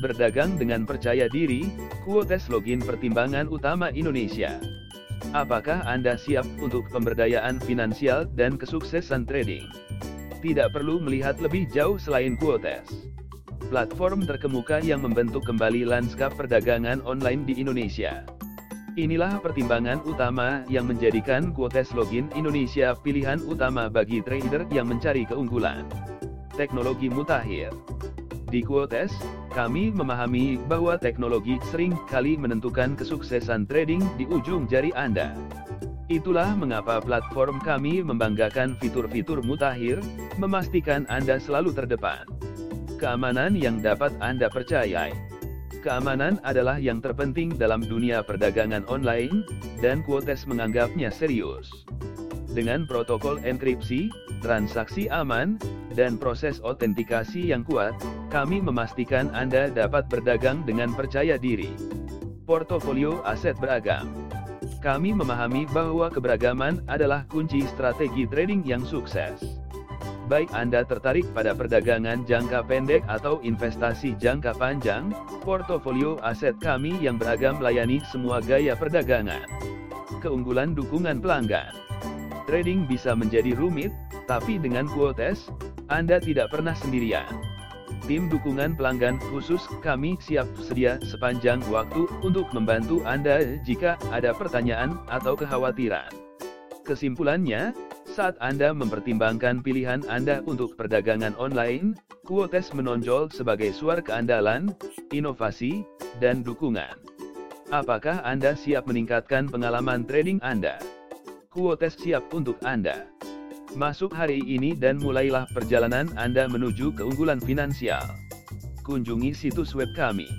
Berdagang dengan percaya diri, Quotes login pertimbangan utama Indonesia. Apakah Anda siap untuk pemberdayaan finansial dan kesuksesan trading? Tidak perlu melihat lebih jauh selain Quotes. Platform terkemuka yang membentuk kembali lanskap perdagangan online di Indonesia. Inilah pertimbangan utama yang menjadikan Quotes Login Indonesia pilihan utama bagi trader yang mencari keunggulan. Teknologi mutakhir di Quotes, kami memahami bahwa teknologi sering kali menentukan kesuksesan trading di ujung jari Anda. Itulah mengapa platform kami membanggakan fitur-fitur mutakhir, memastikan Anda selalu terdepan. Keamanan yang dapat Anda percayai. Keamanan adalah yang terpenting dalam dunia perdagangan online, dan Quotes menganggapnya serius. Dengan protokol enkripsi, transaksi aman, dan proses autentikasi yang kuat, kami memastikan Anda dapat berdagang dengan percaya diri. Portofolio aset beragam. Kami memahami bahwa keberagaman adalah kunci strategi trading yang sukses. Baik Anda tertarik pada perdagangan jangka pendek atau investasi jangka panjang, portofolio aset kami yang beragam melayani semua gaya perdagangan. Keunggulan dukungan pelanggan Trading bisa menjadi rumit, tapi dengan Quotes, Anda tidak pernah sendirian. Tim dukungan pelanggan khusus kami siap sedia sepanjang waktu untuk membantu Anda jika ada pertanyaan atau kekhawatiran. Kesimpulannya, saat Anda mempertimbangkan pilihan Anda untuk perdagangan online, Quotes menonjol sebagai suara keandalan, inovasi, dan dukungan. Apakah Anda siap meningkatkan pengalaman trading Anda? Quotes siap untuk Anda. Masuk hari ini dan mulailah perjalanan Anda menuju keunggulan finansial. Kunjungi situs web kami